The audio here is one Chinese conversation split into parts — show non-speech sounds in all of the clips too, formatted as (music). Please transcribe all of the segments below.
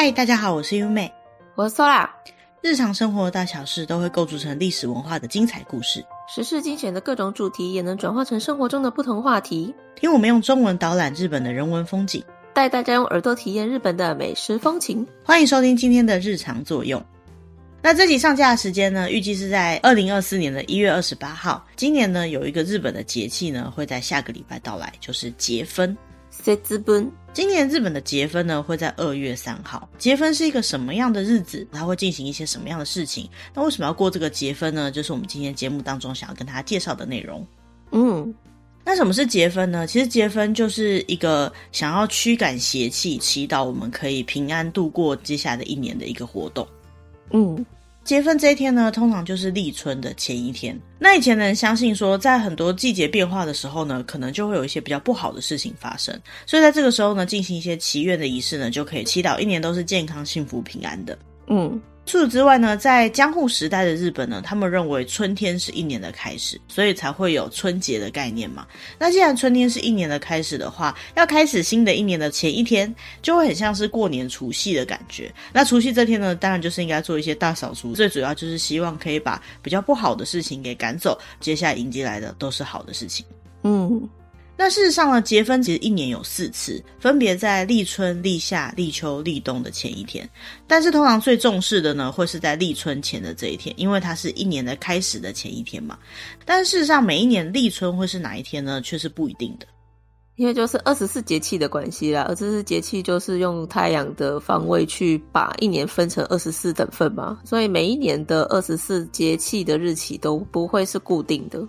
嗨，大家好，我是优美，我是 Sola。日常生活的大小事都会构筑成历史文化的精彩故事，时事精选的各种主题也能转化成生活中的不同话题。听我们用中文导览日本的人文风景，带大家用耳朵体验日本的美食风情。欢迎收听今天的日常作用。那这集上架的时间呢，预计是在二零二四年的一月二十八号。今年呢，有一个日本的节气呢，会在下个礼拜到来，就是节分。节分，今年日本的结婚呢，会在二月三号。结婚是一个什么样的日子？它会进行一些什么样的事情？那为什么要过这个结婚呢？就是我们今天节目当中想要跟大家介绍的内容。嗯，那什么是结婚呢？其实结婚就是一个想要驱赶邪气、祈祷我们可以平安度过接下来的一年的一个活动。嗯。结婚这一天呢，通常就是立春的前一天。那以前的人相信说，在很多季节变化的时候呢，可能就会有一些比较不好的事情发生，所以在这个时候呢，进行一些祈愿的仪式呢，就可以祈祷一年都是健康、幸福、平安的。嗯。除此之外呢，在江户时代的日本呢，他们认为春天是一年的开始，所以才会有春节的概念嘛。那既然春天是一年的开始的话，要开始新的一年的前一天，就会很像是过年除夕的感觉。那除夕这天呢，当然就是应该做一些大扫除，最主要就是希望可以把比较不好的事情给赶走，接下来迎接来的都是好的事情。嗯。那事实上呢，节分其实一年有四次，分别在立春、立夏、立秋、立冬的前一天。但是通常最重视的呢，会是在立春前的这一天，因为它是一年的开始的前一天嘛。但事实上，每一年立春会是哪一天呢，却是不一定的。因为就是二十四节气的关系啦，二十四节气就是用太阳的方位去把一年分成二十四等份嘛，所以每一年的二十四节气的日期都不会是固定的。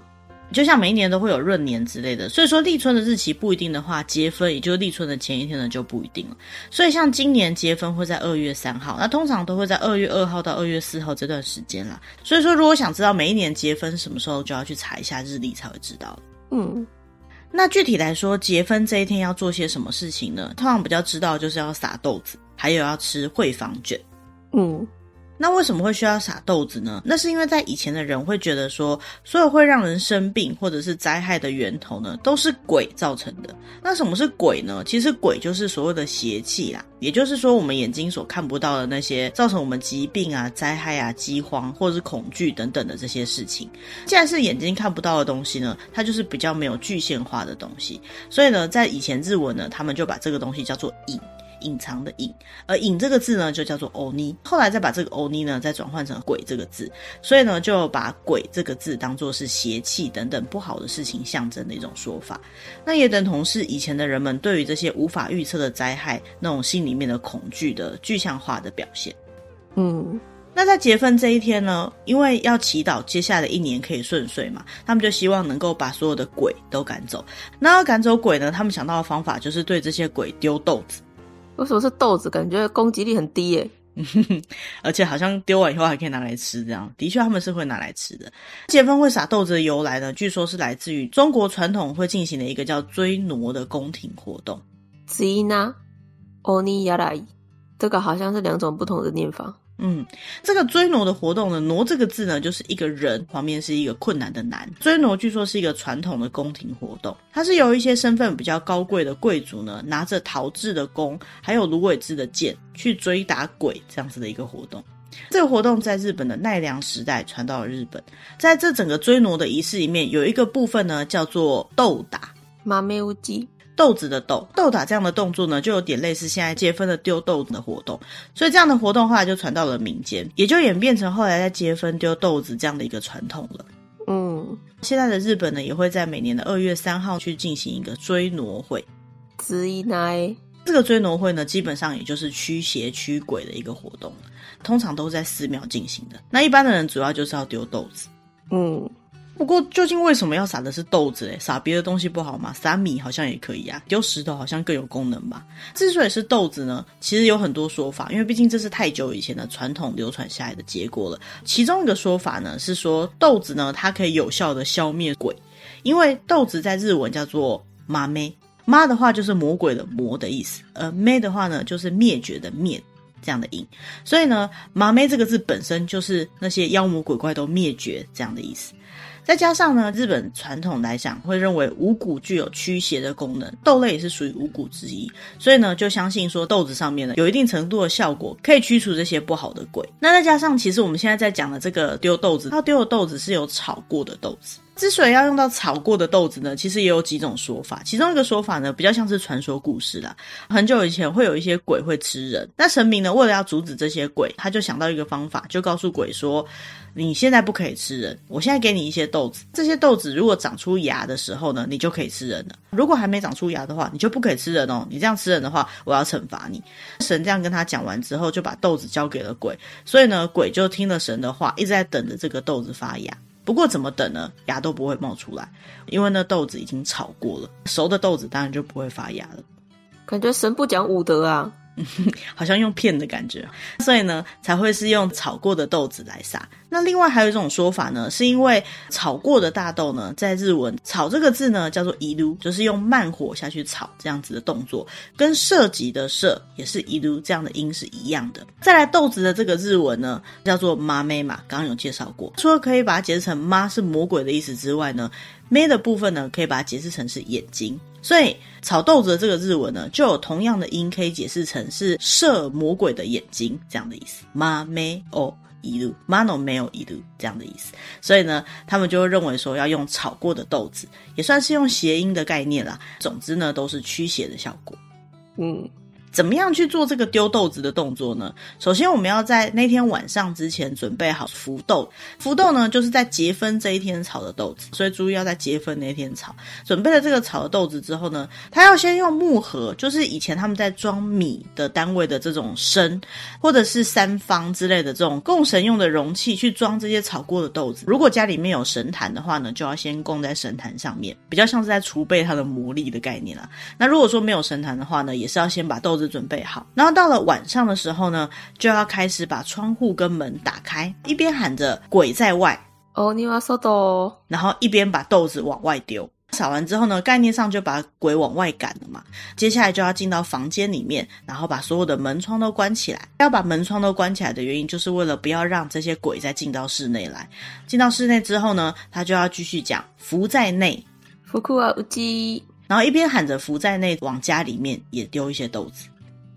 就像每一年都会有闰年之类的，所以说立春的日期不一定的话，结婚也就是立春的前一天呢就不一定了。所以像今年结婚会在二月三号，那通常都会在二月二号到二月四号这段时间啦。所以说，如果想知道每一年结婚什么时候，就要去查一下日历才会知道。嗯，那具体来说，结婚这一天要做些什么事情呢？通常比较知道就是要撒豆子，还有要吃惠方卷。嗯。那为什么会需要撒豆子呢？那是因为在以前的人会觉得说，所有会让人生病或者是灾害的源头呢，都是鬼造成的。那什么是鬼呢？其实鬼就是所谓的邪气啦，也就是说我们眼睛所看不到的那些造成我们疾病啊、灾害啊、饥荒或者是恐惧等等的这些事情。既然是眼睛看不到的东西呢，它就是比较没有具现化的东西。所以呢，在以前日文呢，他们就把这个东西叫做隐。隐藏的隐，而隐这个字呢，就叫做欧尼。后来再把这个欧尼呢，再转换成鬼这个字，所以呢，就把鬼这个字当做是邪气等等不好的事情象征的一种说法。那也等同是以前的人们对于这些无法预测的灾害，那种心里面的恐惧的具象化的表现。嗯，那在结婚这一天呢，因为要祈祷接下来的一年可以顺遂嘛，他们就希望能够把所有的鬼都赶走。那要赶走鬼呢，他们想到的方法就是对这些鬼丢豆子。为什么是豆子？感觉攻击力很低耶，(laughs) 而且好像丢完以后还可以拿来吃，这样的确他们是会拿来吃的。借风会撒豆子的由来呢，据说是来自于中国传统会进行的一个叫追挪的宫廷活动。追拿欧尼亚来，这个好像是两种不同的念法。嗯，这个追挪的活动呢，挪这个字呢，就是一个人旁边是一个困难的难。追挪据说是一个传统的宫廷活动，它是由一些身份比较高贵的贵族呢，拿着陶制的弓，还有芦苇制的箭，去追打鬼这样子的一个活动。这个活动在日本的奈良时代传到了日本，在这整个追挪的仪式里面，有一个部分呢，叫做斗打。马梅乌鸡。豆子的豆，豆打这样的动作呢，就有点类似现在接分的丢豆子的活动，所以这样的活动后来就传到了民间，也就演变成后来在接分丢豆子这样的一个传统了。嗯，现在的日本呢，也会在每年的二月三号去进行一个追挪会。追乃这个追挪会呢，基本上也就是驱邪驱鬼的一个活动，通常都是在寺庙进行的。那一般的人主要就是要丢豆子。嗯。不过，究竟为什么要撒的是豆子嘞？撒别的东西不好吗？撒米好像也可以啊。丢石头好像更有功能吧？之所以是豆子呢，其实有很多说法，因为毕竟这是太久以前的传统流传下来的结果了。其中一个说法呢，是说豆子呢，它可以有效的消灭鬼，因为豆子在日文叫做麻妹，妈的话就是魔鬼的魔的意思，而妹的话呢，就是灭绝的灭这样的音，所以呢，麻妹这个字本身就是那些妖魔鬼怪都灭绝这样的意思。再加上呢，日本传统来讲会认为五谷具有驱邪的功能，豆类也是属于五谷之一，所以呢就相信说豆子上面呢有一定程度的效果，可以驱除这些不好的鬼。那再加上，其实我们现在在讲的这个丢豆子，它丢的豆子是有炒过的豆子。之所以要用到炒过的豆子呢，其实也有几种说法。其中一个说法呢，比较像是传说故事啦。很久以前会有一些鬼会吃人，那神明呢，为了要阻止这些鬼，他就想到一个方法，就告诉鬼说：“你现在不可以吃人，我现在给你一些豆子。这些豆子如果长出芽的时候呢，你就可以吃人了；如果还没长出芽的话，你就不可以吃人哦。你这样吃人的话，我要惩罚你。”神这样跟他讲完之后，就把豆子交给了鬼。所以呢，鬼就听了神的话，一直在等着这个豆子发芽。不过怎么等呢？芽都不会冒出来，因为那豆子已经炒过了，熟的豆子当然就不会发芽了。感觉神不讲武德啊。(laughs) 好像用骗的感觉，所以呢才会是用炒过的豆子来撒。那另外还有一种说法呢，是因为炒过的大豆呢，在日文“炒”这个字呢叫做“いる”，就是用慢火下去炒这样子的动作，跟射击的“射”也是“いる”这样的音是一样的。再来豆子的这个日文呢叫做“まめ”嘛，刚刚有介绍过。除了可以把它解释成“ま”是魔鬼的意思之外呢，“め”的部分呢可以把它解释成是眼睛。 所以炒豆子的这个日文呢，就有同样的音可以解释成是射魔鬼的眼睛这样的意思。まめをいる、まのめをいる这样的意思。所以呢，他们就会认为说要用炒过的豆子，也算是用谐音的概念啦。总之呢，都是驱邪的效果。嗯。 怎么样去做这个丢豆子的动作呢？首先，我们要在那天晚上之前准备好福豆。福豆呢，就是在结分这一天炒的豆子，所以注意要在结分那天炒。准备了这个炒的豆子之后呢，他要先用木盒，就是以前他们在装米的单位的这种升，或者是三方之类的这种供神用的容器去装这些炒过的豆子。如果家里面有神坛的话呢，就要先供在神坛上面，比较像是在储备它的魔力的概念啦。那如果说没有神坛的话呢，也是要先把豆子准备好，然后到了晚上的时候呢，就要开始把窗户跟门打开，一边喊着“鬼在外”，哦，你要说的，然后一边把豆子往外丢。扫完之后呢，概念上就把鬼往外赶了嘛。接下来就要进到房间里面，然后把所有的门窗都关起来。要把门窗都关起来的原因，就是为了不要让这些鬼再进到室内来。进到室内之后呢，他就要继续讲“福在内”，福库啊乌鸡，然后一边喊着“福在内”，往家里面也丢一些豆子。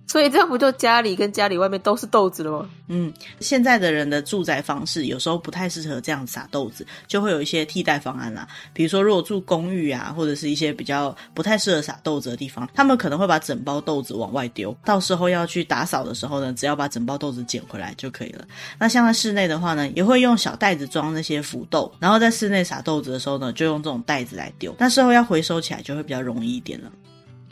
所以这样不就家里跟家里外面都是豆子了吗？嗯，现在的人的住宅方式有时候不太适合这样撒豆子，就会有一些替代方案啦。比如说，如果住公寓啊，或者是一些比较不太适合撒豆子的地方，他们可能会把整包豆子往外丢，到时候要去打扫的时候呢，只要把整包豆子捡回来就可以了。那像在室内的话呢，也会用小袋子装那些福豆，然后在室内撒豆子的时候呢，就用这种袋子来丢。那时候要回收起来就会比较容易一点了。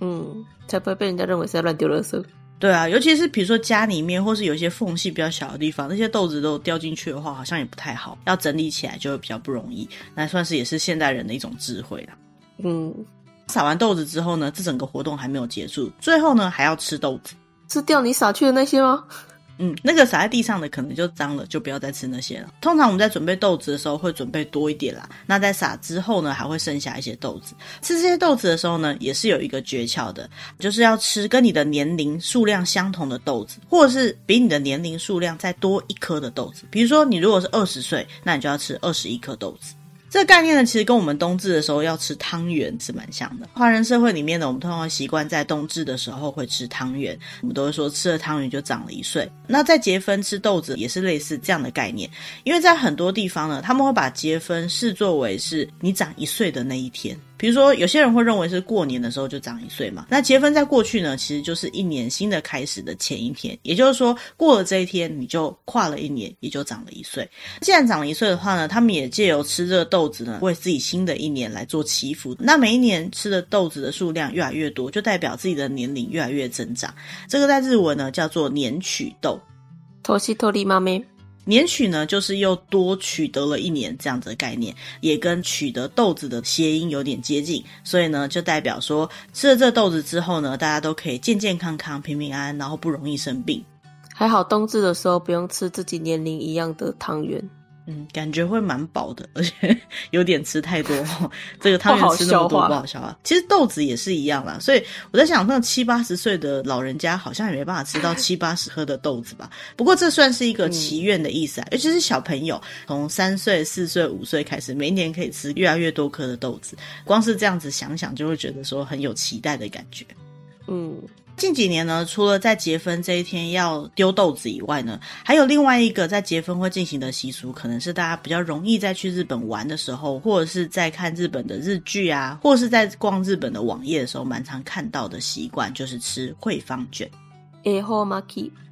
嗯，才不会被人家认为是在乱丢垃圾。对啊，尤其是比如说家里面，或是有一些缝隙比较小的地方，那些豆子都掉进去的话，好像也不太好，要整理起来就会比较不容易。那算是也是现代人的一种智慧啦。嗯，撒完豆子之后呢，这整个活动还没有结束，最后呢还要吃豆子，吃掉你撒去的那些吗？嗯，那个撒在地上的可能就脏了，就不要再吃那些了。通常我们在准备豆子的时候会准备多一点啦。那在撒之后呢，还会剩下一些豆子。吃这些豆子的时候呢，也是有一个诀窍的，就是要吃跟你的年龄数量相同的豆子，或者是比你的年龄数量再多一颗的豆子。比如说你如果是二十岁，那你就要吃二十一颗豆子。这个概念呢，其实跟我们冬至的时候要吃汤圆是蛮像的。华人社会里面呢，我们通常习惯在冬至的时候会吃汤圆，我们都会说吃了汤圆就长了一岁。那在结婚吃豆子也是类似这样的概念，因为在很多地方呢，他们会把结婚视作为是你长一岁的那一天。比如说，有些人会认为是过年的时候就长一岁嘛。那结婚在过去呢，其实就是一年新的开始的前一天，也就是说，过了这一天，你就跨了一年，也就长了一岁。既然长了一岁的话呢，他们也借由吃这个豆子呢，为自己新的一年来做祈福。那每一年吃的豆子的数量越来越多，就代表自己的年龄越来越增长。这个在日文呢叫做年取豆。年取豆。年取呢，就是又多取得了一年这样子的概念，也跟取得豆子的谐音有点接近，所以呢，就代表说吃了这豆子之后呢，大家都可以健健康康、平平安安，然后不容易生病。还好冬至的时候不用吃自己年龄一样的汤圆。嗯，感觉会蛮饱的，而且 (laughs) 有点吃太多。(laughs) 这个汤圆吃那么多不好，消化。其实豆子也是一样啦，所以我在想，那七八十岁的老人家好像也没办法吃到 (laughs) 七八十颗的豆子吧？不过这算是一个祈愿的意思啊，嗯、尤其是小朋友，从三岁、四岁、五岁开始，每一年可以吃越来越多颗的豆子。光是这样子想想，就会觉得说很有期待的感觉。嗯。近几年呢，除了在结婚这一天要丢豆子以外呢，还有另外一个在结婚会进行的习俗，可能是大家比较容易在去日本玩的时候，或者是在看日本的日剧啊，或者是在逛日本的网页的时候，蛮常看到的习惯，就是吃惠方卷。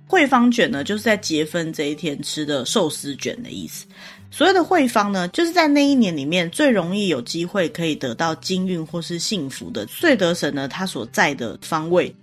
惠方卷呢，就是在结婚这一天吃的寿司卷的意思。所谓的惠方呢，就是在那一年里面最容易有机会可以得到金运或是幸福的岁德神呢，他所在的方位。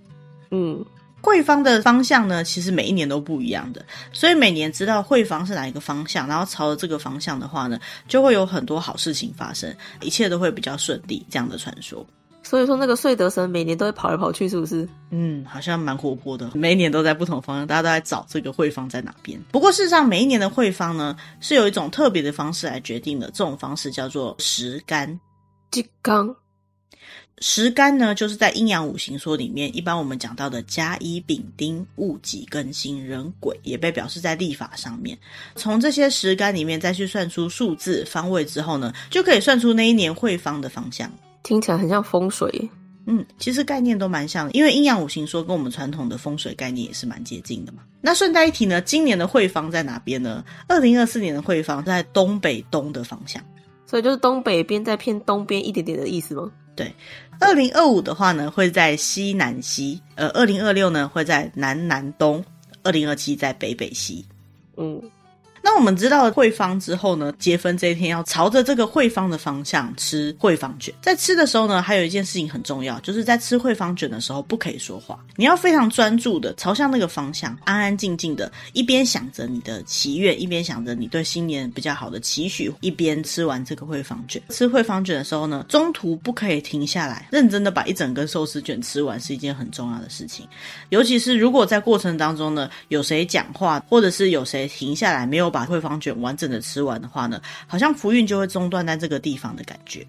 嗯，惠方的方向呢，其实每一年都不一样的，所以每年知道惠方是哪一个方向，然后朝着这个方向的话呢，就会有很多好事情发生，一切都会比较顺利。这样的传说，所以说那个睡德神每年都会跑来跑去，是不是？嗯，好像蛮活泼的，每一年都在不同方向，大家都在找这个惠方在哪边。不过事实上，每一年的惠方呢，是有一种特别的方式来决定的，这种方式叫做时干。时干。时干呢，就是在阴阳五行说里面，一般我们讲到的甲乙丙丁戊己庚辛壬癸，也被表示在历法上面。从这些食干里面再去算出数字方位之后呢，就可以算出那一年会方的方向。听起来很像风水。嗯，其实概念都蛮像的，因为阴阳五行说跟我们传统的风水概念也是蛮接近的嘛。那顺带一提呢，今年的会方在哪边呢？二零二四年的会方在东北东的方向，所以就是东北边再偏东边一点点的意思吗？对，二零二五的话呢，会在西南西；呃，二零二六呢，会在南南东；二零二七在北北西。嗯。那我们知道了惠方之后呢，结婚这一天要朝着这个惠方的方向吃惠方卷。在吃的时候呢，还有一件事情很重要，就是在吃惠方卷的时候不可以说话，你要非常专注的朝向那个方向，安安静静的，一边想着你的祈愿，一边想着你对新年比较好的期许，一边吃完这个惠方卷。吃惠方卷的时候呢，中途不可以停下来，认真的把一整根寿司卷吃完是一件很重要的事情。尤其是如果在过程当中呢，有谁讲话，或者是有谁停下来没有把惠方卷完整的吃完的话呢，好像福运就会中断在这个地方的感觉。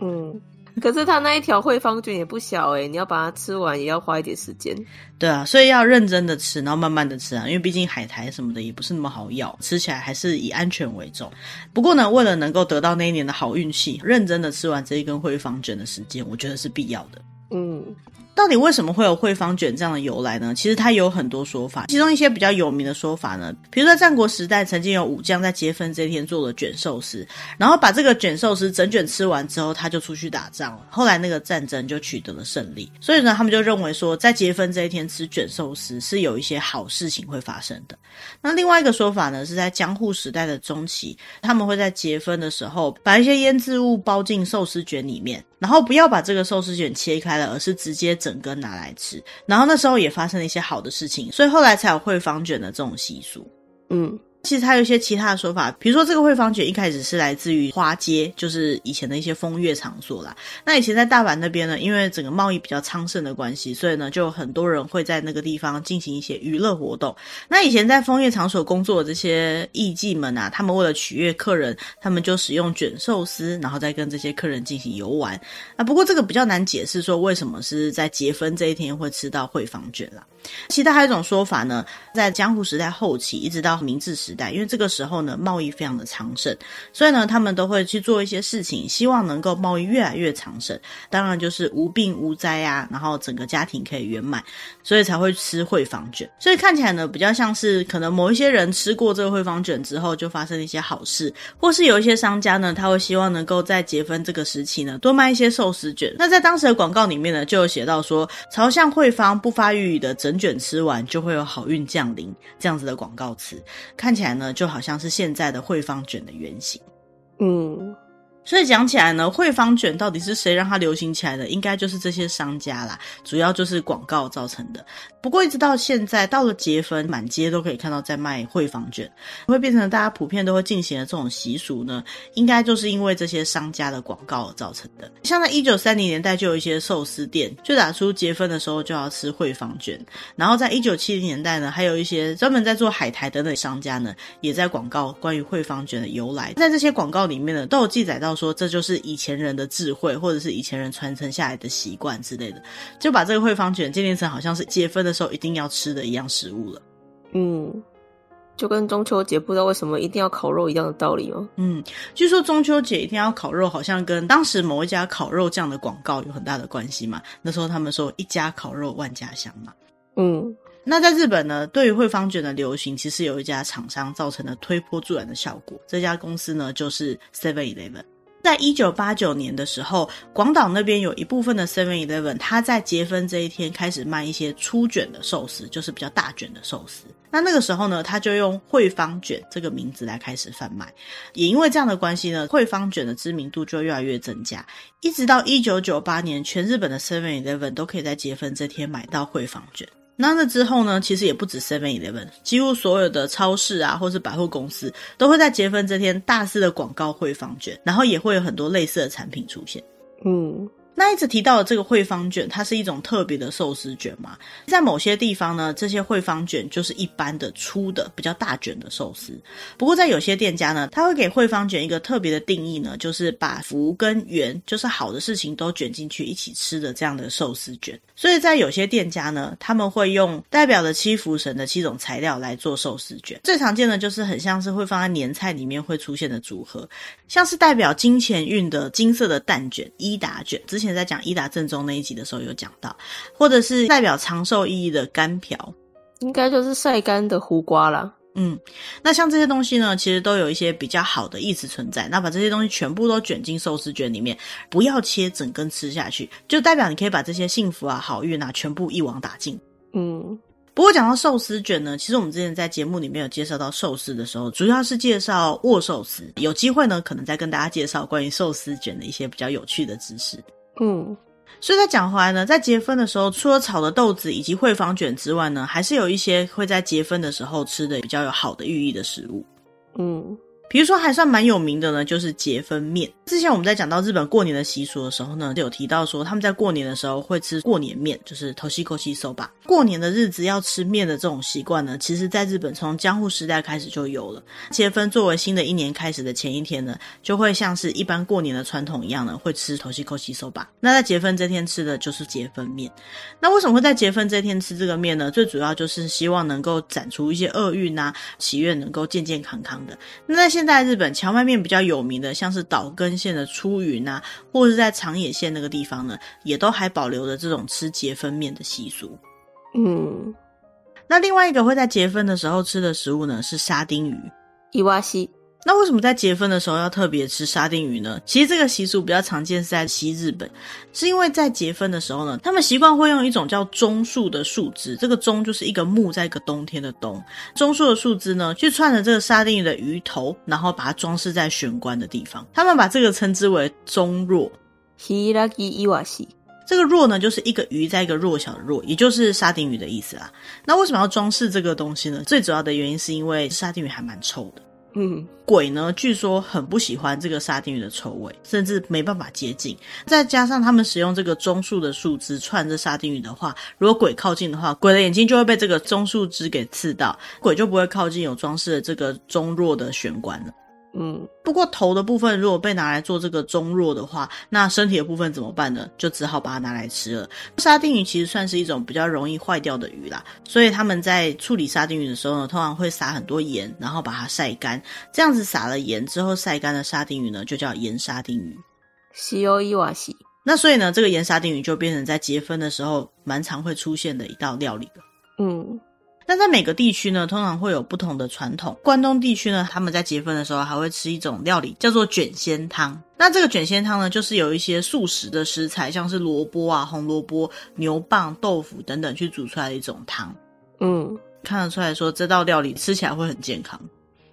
嗯，可是他那一条惠方卷也不小诶，你要把它吃完也要花一点时间。对啊，所以要认真的吃，然后慢慢的吃啊，因为毕竟海苔什么的也不是那么好咬，吃起来还是以安全为重。不过呢，为了能够得到那一年的好运气，认真的吃完这一根惠方卷的时间，我觉得是必要的。嗯。到底为什么会有惠方卷这样的由来呢？其实它有很多说法，其中一些比较有名的说法呢，比如说战国时代曾经有武将在结婚这一天做了卷寿司，然后把这个卷寿司整卷吃完之后，他就出去打仗了。后来那个战争就取得了胜利，所以呢，他们就认为说，在结婚这一天吃卷寿司是有一些好事情会发生的。那另外一个说法呢，是在江户时代的中期，他们会在结婚的时候把一些腌制物包进寿司卷里面。然后不要把这个寿司卷切开了，而是直接整根拿来吃。然后那时候也发生了一些好的事情，所以后来才有会方卷的这种习俗。嗯。其实还有一些其他的说法，比如说这个惠方卷一开始是来自于花街，就是以前的一些风月场所啦。那以前在大阪那边呢，因为整个贸易比较昌盛的关系，所以呢就有很多人会在那个地方进行一些娱乐活动。那以前在风月场所工作的这些艺妓们啊，他们为了取悦客人，他们就使用卷寿司，然后再跟这些客人进行游玩。啊，不过这个比较难解释，说为什么是在结婚这一天会吃到惠方卷啦。其他还有一种说法呢，在江户时代后期一直到明治时时代，因为这个时候呢贸易非常的昌盛，所以呢他们都会去做一些事情，希望能够贸易越来越昌盛，当然就是无病无灾啊，然后整个家庭可以圆满，所以才会吃惠方卷。所以看起来呢比较像是可能某一些人吃过这个惠方卷之后就发生一些好事，或是有一些商家呢他会希望能够在结婚这个时期呢多卖一些寿司卷。那在当时的广告里面呢就有写到说，朝向惠方不发育的整卷吃完就会有好运降临，这样子的广告词看起来呢，就好像是现在的惠方卷的原型。嗯，所以讲起来呢，惠方卷到底是谁让它流行起来的？应该就是这些商家啦，主要就是广告造成的。不过一直到现在，到了结婚，满街都可以看到在卖惠方卷，会变成大家普遍都会进行的这种习俗呢，应该就是因为这些商家的广告造成的。像在一九三零年代，就有一些寿司店就打出结婚的时候就要吃惠方卷，然后在一九七零年代呢，还有一些专门在做海苔等等商家呢，也在广告关于惠方卷的由来。在这些广告里面呢，都有记载到。说这就是以前人的智慧，或者是以前人传承下来的习惯之类的，就把这个惠方卷建立成好像是节分的时候一定要吃的一样食物了。嗯，就跟中秋节不知道为什么一定要烤肉一样的道理哦。嗯，据说中秋节一定要烤肉，好像跟当时某一家烤肉酱的广告有很大的关系嘛。那时候他们说一家烤肉万家香嘛。嗯，那在日本呢，对于惠方卷的流行，其实有一家厂商造成了推波助澜的效果。这家公司呢，就是 Seven Eleven。在一九八九年的时候，广岛那边有一部分的 Seven Eleven，他在结婚这一天开始卖一些粗卷的寿司，就是比较大卷的寿司。那那个时候呢，他就用惠方卷这个名字来开始贩卖。也因为这样的关系呢，惠方卷的知名度就越来越增加。一直到一九九八年，全日本的 Seven Eleven 都可以在结婚这天买到惠方卷。那那之后呢，其实也不止 Seven Eleven，几乎所有的超市啊，或是百货公司，都会在结婚这天大肆的广告汇房卷，然后也会有很多类似的产品出现。嗯。那一直提到的这个惠方卷，它是一种特别的寿司卷嘛？在某些地方呢，这些惠方卷就是一般的粗的、比较大卷的寿司。不过在有些店家呢，他会给惠方卷一个特别的定义呢，就是把福跟缘，就是好的事情都卷进去一起吃的这样的寿司卷。所以在有些店家呢，他们会用代表的七福神的七种材料来做寿司卷。最常见的就是很像是会放在年菜里面会出现的组合，像是代表金钱运的金色的蛋卷、伊达卷，之前。在讲伊达正宗那一集的时候有讲到，或者是代表长寿意义的干瓢，应该就是晒干的胡瓜啦。嗯，那像这些东西呢，其实都有一些比较好的意思存在。那把这些东西全部都卷进寿司卷里面，不要切整根吃下去，就代表你可以把这些幸福啊、好运啊，全部一网打尽。嗯。不过讲到寿司卷呢，其实我们之前在节目里面有介绍到寿司的时候，主要是介绍握寿司。有机会呢，可能再跟大家介绍关于寿司卷的一些比较有趣的知识。嗯，所以再讲回来呢，在结分的时候，除了炒的豆子以及惠方卷之外呢，还是有一些会在结分的时候吃的比较有好的寓意的食物。嗯。比如说还算蛮有名的呢，就是结分面。之前我们在讲到日本过年的习俗的时候呢，就有提到说他们在过年的时候会吃过年面，就是 toshikoshi soba。过年的日子要吃面的这种习惯呢，其实在日本从江户时代开始就有了。结分作为新的一年开始的前一天呢，就会像是一般过年的传统一样呢，会吃 toshikoshi soba。那在结分这天吃的就是结分面。那为什么会在结分这天吃这个面呢？最主要就是希望能够斩除一些厄运啊，祈愿能够健健康康的。那在现在日本荞麦面比较有名的，像是岛根县的出云啊，或者是在长野县那个地方呢，也都还保留着这种吃节分面的习俗。嗯，那另外一个会在节分的时候吃的食物呢，是沙丁鱼，伊瓦西。那为什么在结婚的时候要特别吃沙丁鱼呢？其实这个习俗比较常见是在西日本，是因为在结婚的时候呢，他们习惯会用一种叫棕树的树枝，这个棕就是一个木在一个冬天的冬，棕树的树枝呢，去串着这个沙丁鱼的鱼头，然后把它装饰在玄关的地方，他们把这个称之为棕若。这个若呢，就是一个鱼在一个弱小的弱，也就是沙丁鱼的意思啦。那为什么要装饰这个东西呢？最主要的原因是因为沙丁鱼还蛮臭的。嗯，鬼呢，据说很不喜欢这个沙丁鱼的臭味，甚至没办法接近。再加上他们使用这个棕树的树枝串着沙丁鱼的话，如果鬼靠近的话，鬼的眼睛就会被这个棕树枝给刺到，鬼就不会靠近有装饰的这个中弱的玄关了。嗯，不过头的部分如果被拿来做这个中若的话，那身体的部分怎么办呢？就只好把它拿来吃了。沙丁鱼其实算是一种比较容易坏掉的鱼啦，所以他们在处理沙丁鱼的时候呢，通常会撒很多盐，然后把它晒干。这样子撒了盐之后晒干的沙丁鱼呢，就叫盐沙丁鱼。西欧伊瓦西。那所以呢，这个盐沙丁鱼就变成在结分的时候蛮常会出现的一道料理了。嗯。但在每个地区呢，通常会有不同的传统。关东地区呢，他们在结婚的时候还会吃一种料理，叫做卷仙汤。那这个卷仙汤呢，就是有一些素食的食材，像是萝卜啊、红萝卜、牛蒡、豆腐等等去煮出来的一种汤。嗯，看得出来说这道料理吃起来会很健康，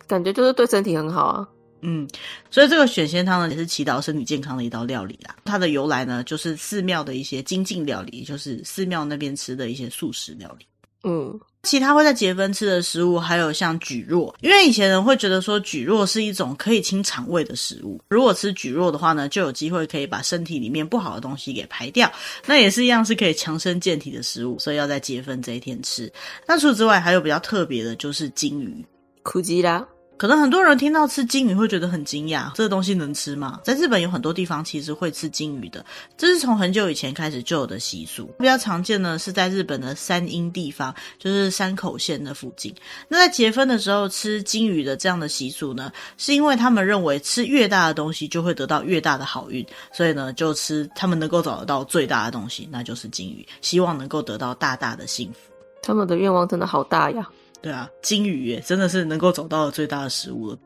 感觉就是对身体很好啊。嗯，所以这个选仙汤呢，也是祈祷身体健康的一道料理啦。它的由来呢，就是寺庙的一些精进料理，就是寺庙那边吃的一些素食料理。嗯，其他会在节分吃的食物，还有像蒟蒻，因为以前人会觉得说蒟蒻是一种可以清肠胃的食物，如果吃蒟蒻的话呢，就有机会可以把身体里面不好的东西给排掉，那也是一样是可以强身健体的食物，所以要在节分这一天吃。那除此之外，还有比较特别的就是金鱼，库吉拉。可能很多人听到吃金鱼会觉得很惊讶，这个东西能吃吗？在日本有很多地方其实会吃金鱼的，这是从很久以前开始就有的习俗。比较常见呢是在日本的山阴地方，就是山口县的附近。那在结婚的时候吃金鱼的这样的习俗呢，是因为他们认为吃越大的东西就会得到越大的好运，所以呢就吃他们能够找得到最大的东西，那就是金鱼，希望能够得到大大的幸福。他们的愿望真的好大呀！对啊，金鱼，真的是能够找到最大的食物了。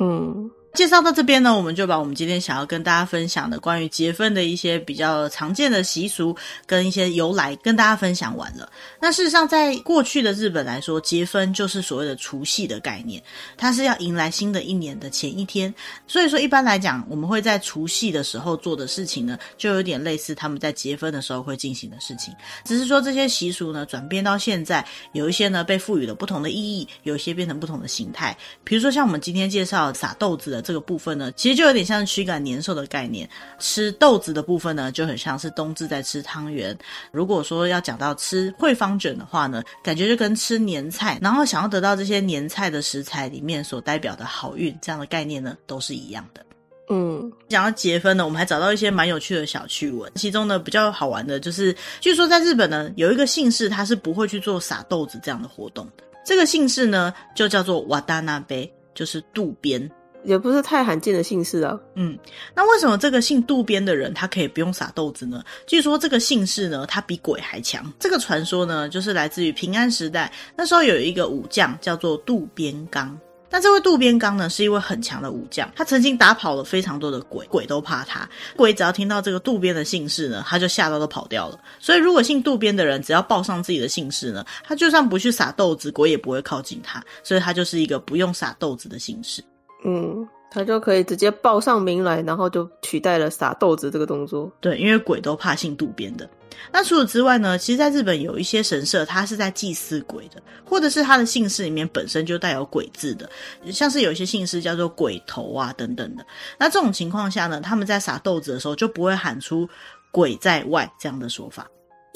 嗯。介绍到这边呢，我们就把我们今天想要跟大家分享的关于结婚的一些比较常见的习俗跟一些由来跟大家分享完了。那事实上，在过去的日本来说，结婚就是所谓的除夕的概念，它是要迎来新的一年的前一天。所以说，一般来讲，我们会在除夕的时候做的事情呢，就有点类似他们在结婚的时候会进行的事情。只是说这些习俗呢，转变到现在，有一些呢被赋予了不同的意义，有一些变成不同的形态。比如说，像我们今天介绍撒豆子的。这个部分呢，其实就有点像驱赶年兽的概念。吃豆子的部分呢，就很像是冬至在吃汤圆。如果说要讲到吃惠方卷的话呢，感觉就跟吃年菜，然后想要得到这些年菜的食材里面所代表的好运这样的概念呢，都是一样的。嗯，讲到结婚呢，我们还找到一些蛮有趣的小趣闻。其中呢，比较好玩的就是，据说在日本呢，有一个姓氏他是不会去做撒豆子这样的活动的。这个姓氏呢，就叫做瓦达那杯，就是渡边。也不是太罕见的姓氏啊。嗯，那为什么这个姓渡边的人他可以不用撒豆子呢？据说这个姓氏呢，他比鬼还强。这个传说呢，就是来自于平安时代，那时候有一个武将叫做渡边刚。那这位渡边刚呢，是一位很强的武将，他曾经打跑了非常多的鬼，鬼都怕他。鬼只要听到这个渡边的姓氏呢，他就吓到都跑掉了。所以，如果姓渡边的人只要报上自己的姓氏呢，他就算不去撒豆子，鬼也不会靠近他。所以，他就是一个不用撒豆子的姓氏。嗯，他就可以直接报上名来，然后就取代了撒豆子这个动作。对，因为鬼都怕姓渡边的。那除此之外呢，其实在日本有一些神社，它是在祭祀鬼的，或者是他的姓氏里面本身就带有鬼字的，像是有一些姓氏叫做鬼头啊等等的。那这种情况下呢，他们在撒豆子的时候就不会喊出“鬼在外”这样的说法。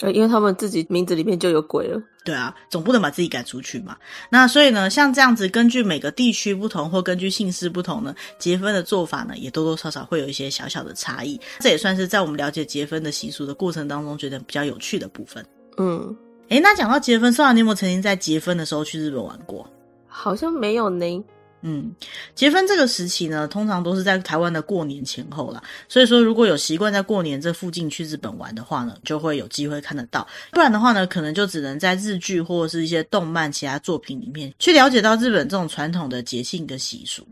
呃，因为他们自己名字里面就有鬼了。对啊，总不能把自己赶出去嘛。那所以呢，像这样子，根据每个地区不同，或根据姓氏不同呢，结婚的做法呢，也多多少少会有一些小小的差异。这也算是在我们了解结婚的习俗的过程当中，觉得比较有趣的部分。嗯，诶，那讲到结婚，宋你有没有曾经在结婚的时候去日本玩过？好像没有呢。嗯，结婚这个时期呢，通常都是在台湾的过年前后啦。所以说，如果有习惯在过年这附近去日本玩的话呢，就会有机会看得到。不然的话呢，可能就只能在日剧或者是一些动漫其他作品里面去了解到日本这种传统的节庆跟习俗。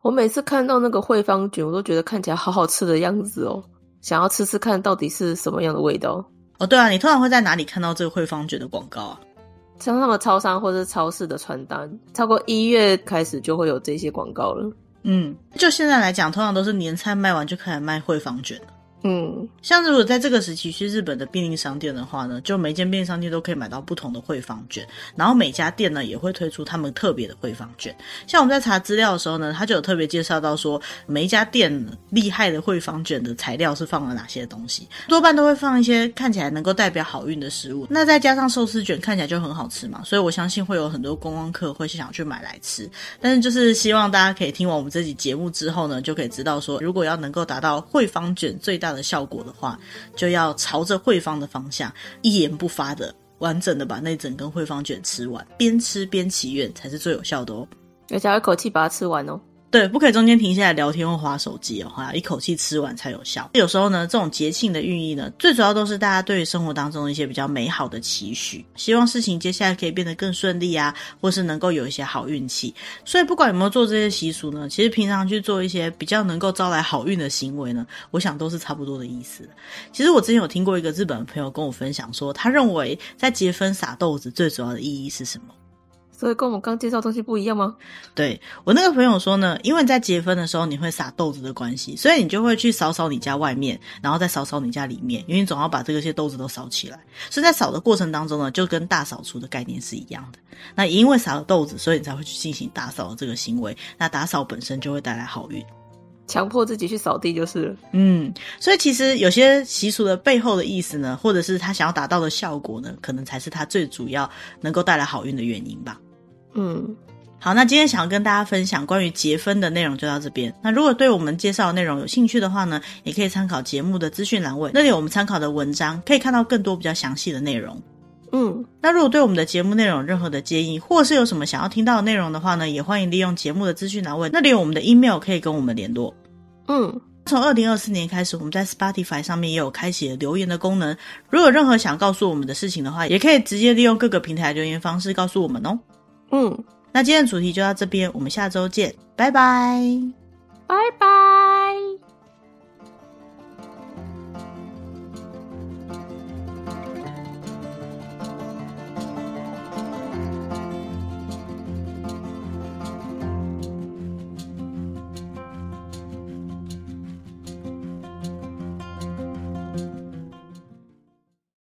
我每次看到那个惠方卷，我都觉得看起来好好吃的样子哦，想要吃吃看到底是什么样的味道。哦，对啊，你通常会在哪里看到这个惠方卷的广告啊？像什么超商或者超市的传单，超过一月开始就会有这些广告了。嗯，就现在来讲，通常都是年菜卖完就开始卖汇房卷了。嗯，像如果在这个时期去日本的便利商店的话呢，就每间便利商店都可以买到不同的汇方卷，然后每家店呢也会推出他们特别的汇方卷。像我们在查资料的时候呢，他就有特别介绍到说，每一家店厉害的汇方卷的材料是放了哪些东西，多半都会放一些看起来能够代表好运的食物。那再加上寿司卷看起来就很好吃嘛，所以我相信会有很多观光客会想去买来吃。但是就是希望大家可以听完我们这集节目之后呢，就可以知道说，如果要能够达到汇方卷最大的效果的话，就要朝着惠方的方向，一言不发的完整的把那整根惠方卷吃完，边吃边祈愿才是最有效的哦。而且要一口气把它吃完哦。对，不可以中间停下来聊天或划手机哦，要一口气吃完才有效。有时候呢，这种节庆的寓意呢，最主要都是大家对于生活当中一些比较美好的期许，希望事情接下来可以变得更顺利啊，或是能够有一些好运气。所以不管有没有做这些习俗呢，其实平常去做一些比较能够招来好运的行为呢，我想都是差不多的意思。其实我之前有听过一个日本的朋友跟我分享说，他认为在结婚撒豆子最主要的意义是什么？所以跟我们刚介绍东西不一样吗？对，我那个朋友说呢，因为在结婚的时候你会撒豆子的关系，所以你就会去扫扫你家外面，然后再扫扫你家里面，因为你总要把这些豆子都扫起来。所以在扫的过程当中呢，就跟大扫除的概念是一样的。那因为撒了豆子，所以你才会去进行打扫的这个行为。那打扫本身就会带来好运。强迫自己去扫地就是了。嗯，所以其实有些习俗的背后的意思呢，或者是他想要达到的效果呢，可能才是他最主要能够带来好运的原因吧。嗯，好，那今天想要跟大家分享关于结婚的内容就到这边。那如果对我们介绍的内容有兴趣的话呢，也可以参考节目的资讯栏位，那里有我们参考的文章，可以看到更多比较详细的内容。嗯，那如果对我们的节目内容有任何的建议，或是有什么想要听到的内容的话呢，也欢迎利用节目的资讯栏位，那里有我们的 email 可以跟我们联络。嗯，从二零二四年开始，我们在 Spotify 上面也有开启了留言的功能。如果有任何想告诉我们的事情的话，也可以直接利用各个平台留言方式告诉我们哦。嗯，那今天的主题就到这边，我们下周见，拜拜，拜拜。